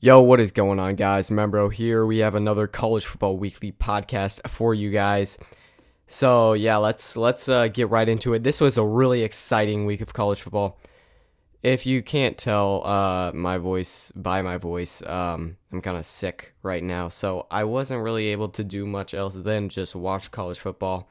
Yo, what is going on, guys? Membro here. We have another college football weekly podcast for you guys. So yeah, let's let's uh, get right into it. This was a really exciting week of college football. If you can't tell uh, my voice by my voice, um, I'm kind of sick right now, so I wasn't really able to do much else than just watch college football.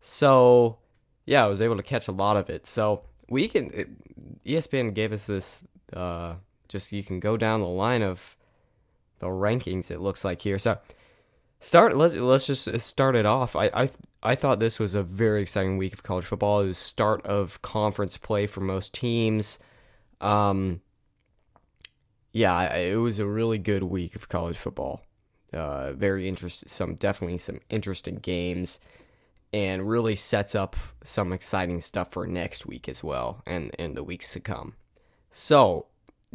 So yeah, I was able to catch a lot of it. So we can ESPN gave us this. Uh, just you can go down the line of the rankings. It looks like here. So start. Let's let's just start it off. I I I thought this was a very exciting week of college football. It was start of conference play for most teams. Um. Yeah, it was a really good week of college football. Uh, very interesting. Some definitely some interesting games, and really sets up some exciting stuff for next week as well, and and the weeks to come. So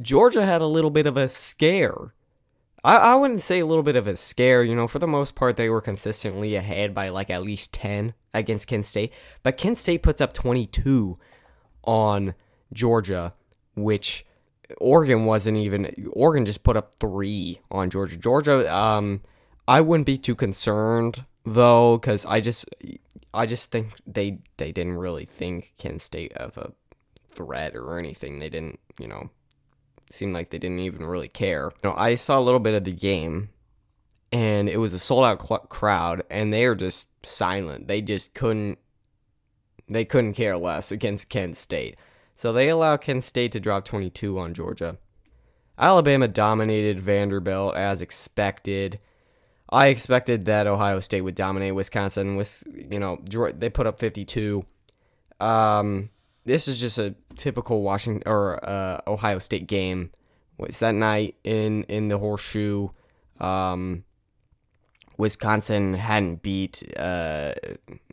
Georgia had a little bit of a scare. I, I wouldn't say a little bit of a scare, you know, for the most part, they were consistently ahead by like at least 10 against Kent State. But Kent State puts up 22 on Georgia, which Oregon wasn't even, Oregon just put up three on Georgia. Georgia, um, I wouldn't be too concerned though, because I just, I just think they, they didn't really think Kent State of a threat or anything. They didn't, you know, seemed like they didn't even really care. You know, I saw a little bit of the game, and it was a sold out cl- crowd, and they were just silent. They just couldn't. They couldn't care less against Kent State. So they allowed Kent State to drop 22 on Georgia. Alabama dominated Vanderbilt as expected. I expected that Ohio State would dominate Wisconsin. Was you know they put up 52. Um, this is just a typical Washington or uh, Ohio State game. It's that night in in the horseshoe. Um, Wisconsin hadn't beat uh,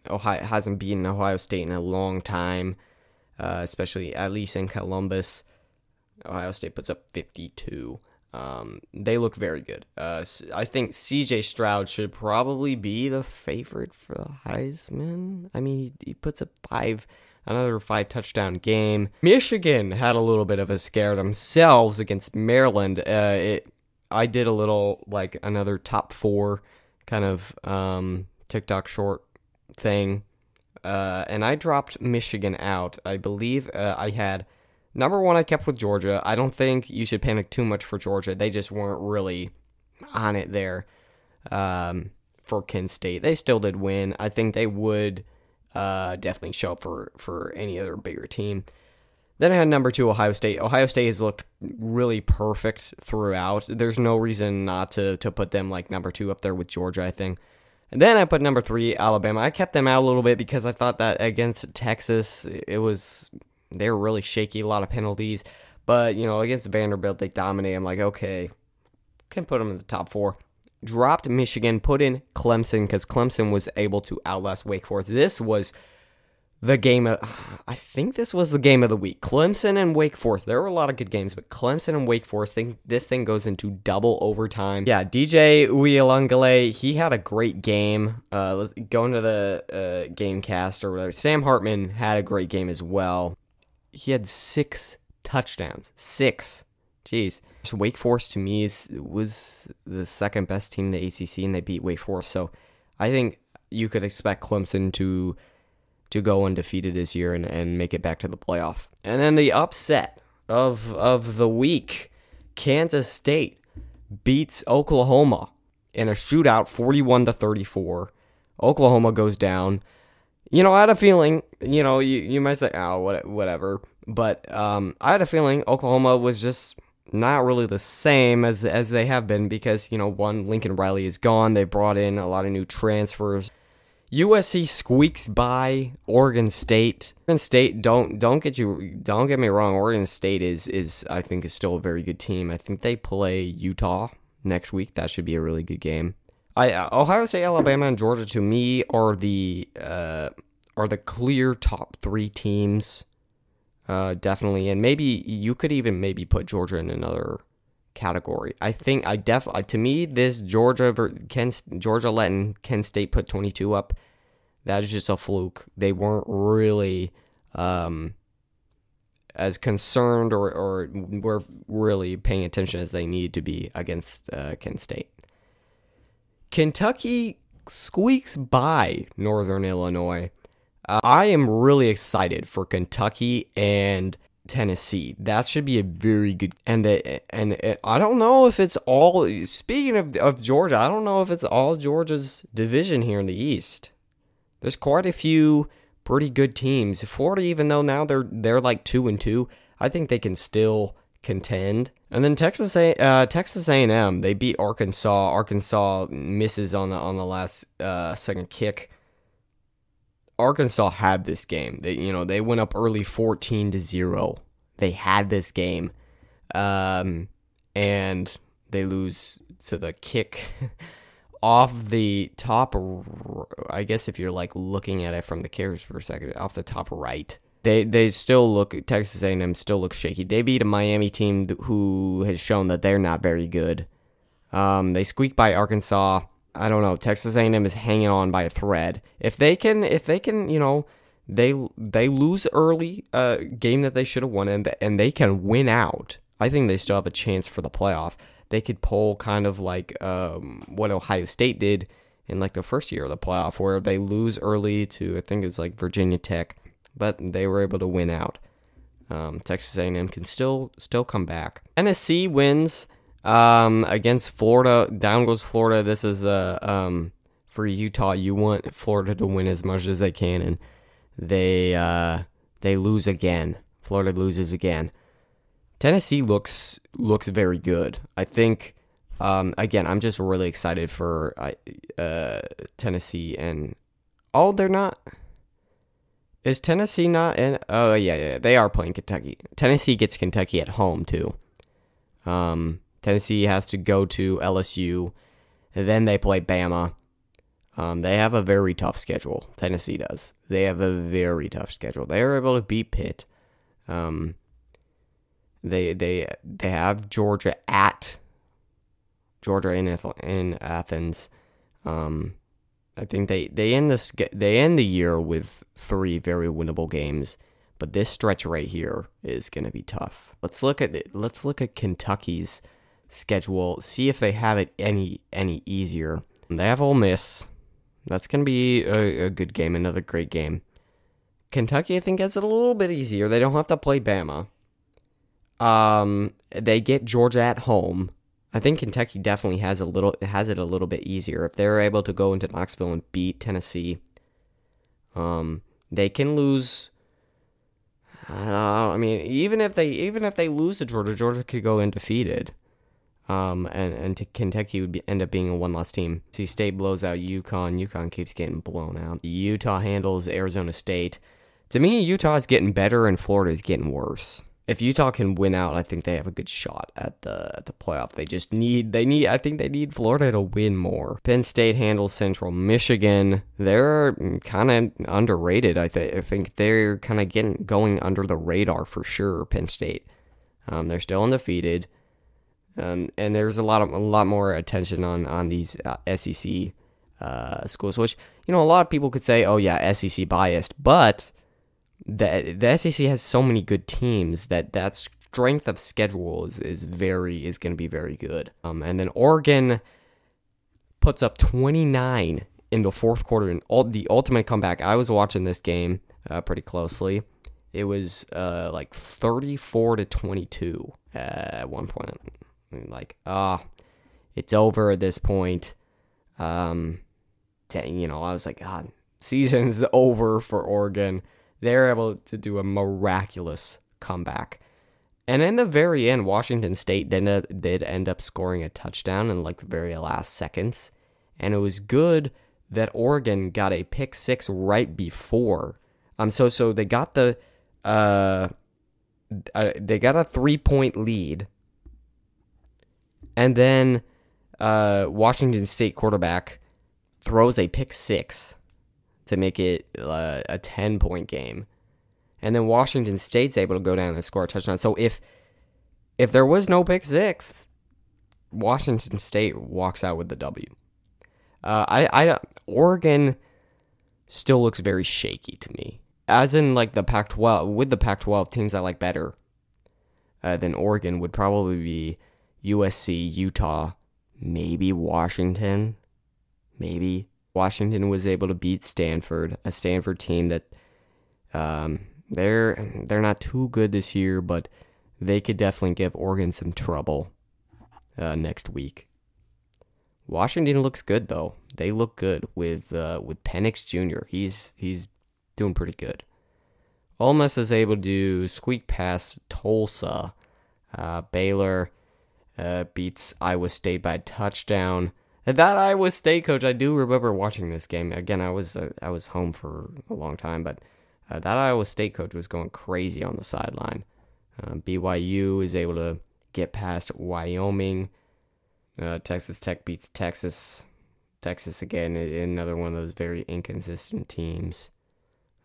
Ohio hasn't beaten Ohio State in a long time, uh, especially at least in Columbus. Ohio State puts up 52. Um, they look very good. Uh, I think C.J. Stroud should probably be the favorite for the Heisman. I mean, he, he puts up five another five touchdown game. Michigan had a little bit of a scare themselves against Maryland. Uh, it, I did a little like another top four kind of um, TikTok short thing, uh, and I dropped Michigan out. I believe uh, I had number one. I kept with Georgia. I don't think you should panic too much for Georgia. They just weren't really on it there. Um, for Kent State, they still did win. I think they would uh, definitely show up for for any other bigger team. Then I had number two, Ohio State. Ohio State has looked really perfect throughout. There's no reason not to to put them like number two up there with Georgia. I think. And then I put number three, Alabama. I kept them out a little bit because I thought that against Texas, it was they were really shaky, a lot of penalties. But you know, against Vanderbilt, they dominate. I'm like, okay, can put them in the top four dropped Michigan, put in Clemson because Clemson was able to outlast Wake Forest. This was the game of, I think this was the game of the week. Clemson and Wake Forest. There were a lot of good games, but Clemson and Wake Forest, think this thing goes into double overtime. Yeah, DJ Uiagalelei, he had a great game. Uh, let's go into the uh, game cast or whatever. Sam Hartman had a great game as well. He had six touchdowns. Six. Jeez. So Wake Forest to me is, was the second best team in the ACC, and they beat Wake Forest. So I think you could expect Clemson to to go undefeated this year and, and make it back to the playoff. And then the upset of of the week, Kansas State beats Oklahoma in a shootout, forty-one to thirty-four. Oklahoma goes down. You know, I had a feeling. You know, you, you might say, "Oh, what, whatever," but um, I had a feeling Oklahoma was just not really the same as as they have been because you know one Lincoln Riley is gone. They brought in a lot of new transfers. USC squeaks by Oregon State. Oregon State don't don't get you don't get me wrong. Oregon State is is I think is still a very good team. I think they play Utah next week. That should be a really good game. I uh, Ohio State, Alabama, and Georgia to me are the uh, are the clear top three teams uh, definitely, and maybe you could even maybe put Georgia in another category. I think I definitely to me this Georgia Ken Georgia letting Kent State put 22 up. That is just a fluke. They weren't really um, as concerned or or were really paying attention as they need to be against uh, Kent State. Kentucky squeaks by Northern Illinois. Uh, I am really excited for Kentucky and Tennessee. That should be a very good and the, and I don't know if it's all speaking of of Georgia, I don't know if it's all Georgia's division here in the East. There's quite a few pretty good teams. Florida even though now they're they're like 2 and 2, I think they can still contend. And then Texas A uh, Texas A&M, they beat Arkansas. Arkansas misses on the on the last uh, second kick. Arkansas had this game. They you know, they went up early 14 to 0. They had this game. Um, and they lose to the kick off the top I guess if you're like looking at it from the kicker's perspective, off the top right they they still look Texas A&M still looks shaky. They beat a Miami team who has shown that they're not very good. Um, they squeaked by Arkansas. I don't know. Texas A&M is hanging on by a thread. If they can, if they can, you know, they they lose early, uh, game that they should have won, and and they can win out. I think they still have a chance for the playoff. They could pull kind of like um, what Ohio State did in like the first year of the playoff, where they lose early to I think it was like Virginia Tech but they were able to win out. Um, Texas A&M can still still come back. Tennessee wins um, against Florida. Down goes Florida. This is uh, um, for Utah. You want Florida to win as much as they can, and they uh, they lose again. Florida loses again. Tennessee looks looks very good. I think. Um, again, I'm just really excited for uh, Tennessee, and oh, they're not. Is Tennessee not in? Oh yeah, yeah, they are playing Kentucky. Tennessee gets Kentucky at home too. Um, Tennessee has to go to LSU, then they play Bama. Um, they have a very tough schedule. Tennessee does. They have a very tough schedule. They are able to beat Pitt. Um, they they they have Georgia at Georgia in in Athens. Um, I think they they end this they end the year with three very winnable games, but this stretch right here is going to be tough. Let's look at. Let's look at Kentucky's schedule. See if they have it any any easier. They have Ole Miss. That's to be a, a good game. Another great game. Kentucky, I think, has it a little bit easier. They don't have to play Bama. Um, they get Georgia at home. I think Kentucky definitely has a little has it a little bit easier if they're able to go into Knoxville and beat Tennessee. Um, they can lose. I mean, even if they even if they lose to Georgia, Georgia could go undefeated. Um, and and Kentucky would be, end up being a one loss team. See, State blows out UConn. UConn keeps getting blown out. Utah handles Arizona State. To me, Utah is getting better and Florida is getting worse if Utah can win out, I think they have a good shot at the at the playoff. They just need they need I think they need Florida to win more. Penn State handles Central Michigan. They're kind of underrated. I, th- I think they're kind of getting going under the radar for sure. Penn State. Um, they're still undefeated, um, and there's a lot of a lot more attention on on these uh, SEC uh, schools. Which you know a lot of people could say, oh yeah, SEC biased, but the the SEC has so many good teams that that strength of schedule is, is very is going to be very good. Um, and then Oregon puts up 29 in the fourth quarter and all the ultimate comeback. I was watching this game uh, pretty closely. It was uh, like 34 to 22 uh, at one point. Like ah, it's over at this point. Um, you know, I was like, God, season's over for Oregon they're able to do a miraculous comeback. And in the very end, Washington State did, did end up scoring a touchdown in like the very last seconds. And it was good that Oregon got a pick six right before. Um, so so they got the uh, uh they got a three point lead, and then uh Washington State quarterback throws a pick six to make it uh, a 10 point game. And then Washington State's able to go down and score a touchdown. So if if there was no pick six, Washington State walks out with the W. Uh, I, I Oregon still looks very shaky to me. as in like the Pac-12 with the Pac-12 teams I like better uh, than Oregon would probably be USC, Utah, maybe Washington, maybe Washington was able to beat Stanford, a Stanford team that um, they're they're not too good this year, but they could definitely give Oregon some trouble uh, next week. Washington looks good though. They look good with uh, with Penix Jr. He's he's doing pretty good. Ole Miss is able to squeak past Tulsa. Uh, Baylor uh, beats Iowa State by a touchdown. And that Iowa State coach, I do remember watching this game. Again, I was uh, I was home for a long time, but uh, that Iowa State coach was going crazy on the sideline. Uh, BYU is able to get past Wyoming. Uh, Texas Tech beats Texas. Texas again, another one of those very inconsistent teams.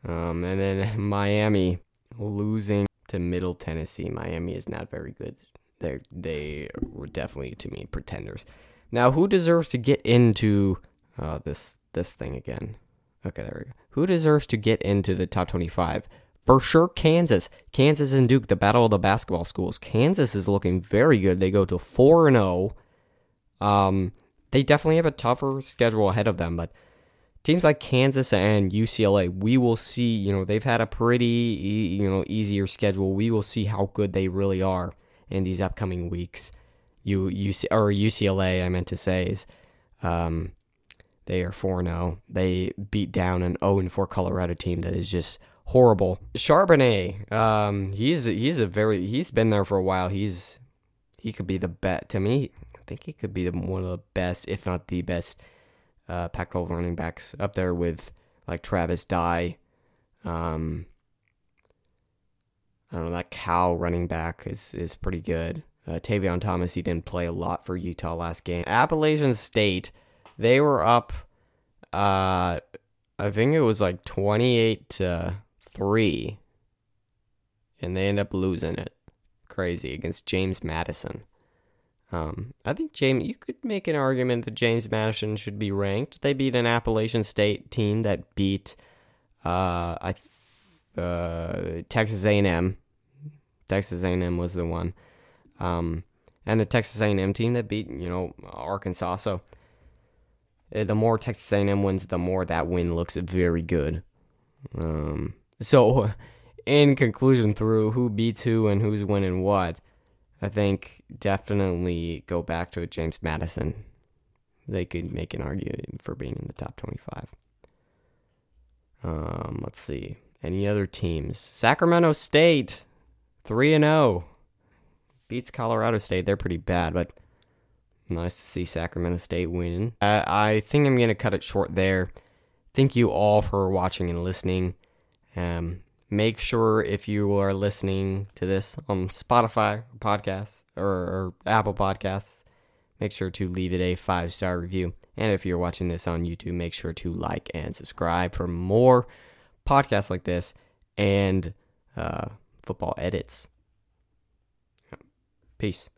Um, and then Miami losing to Middle Tennessee. Miami is not very good. They they were definitely to me pretenders. Now, who deserves to get into uh, this this thing again? Okay, there we go. Who deserves to get into the top 25? For sure, Kansas. Kansas and Duke, the battle of the basketball schools. Kansas is looking very good. They go to 4 and 0. Um, they definitely have a tougher schedule ahead of them, but teams like Kansas and UCLA, we will see, you know, they've had a pretty, you know, easier schedule. We will see how good they really are in these upcoming weeks. You, UC, or UCLA, I meant to say, is um, they are 4 0. They beat down an 0 4 Colorado team that is just horrible. Charbonnet, um, he's he's a very he's been there for a while. He's he could be the bet to me. I think he could be the, one of the best, if not the best, uh, Pac-12 running backs up there with like Travis Dye. Um, I don't know that Cal running back is is pretty good. Uh, Tavion Thomas he didn't play a lot for Utah last game. Appalachian State they were up. Uh, I think it was like twenty-eight to three, and they end up losing it. Crazy against James Madison. Um, I think James, you could make an argument that James Madison should be ranked. They beat an Appalachian State team that beat, uh, I, uh, Texas A&M. Texas A&M was the one, um, and a Texas A&M team that beat you know Arkansas. So uh, the more Texas A&M wins, the more that win looks very good. Um, so, in conclusion, through who beats who and who's winning what, I think definitely go back to James Madison. They could make an argument for being in the top 25. Um, let's see. Any other teams? Sacramento State, 3 and 0. Beats Colorado State. They're pretty bad, but Nice to see Sacramento State win. I think I'm going to cut it short there. Thank you all for watching and listening. Um, make sure if you are listening to this on Spotify podcasts or, or Apple Podcasts, make sure to leave it a five star review. And if you're watching this on YouTube, make sure to like and subscribe for more podcasts like this and uh, football edits. Peace.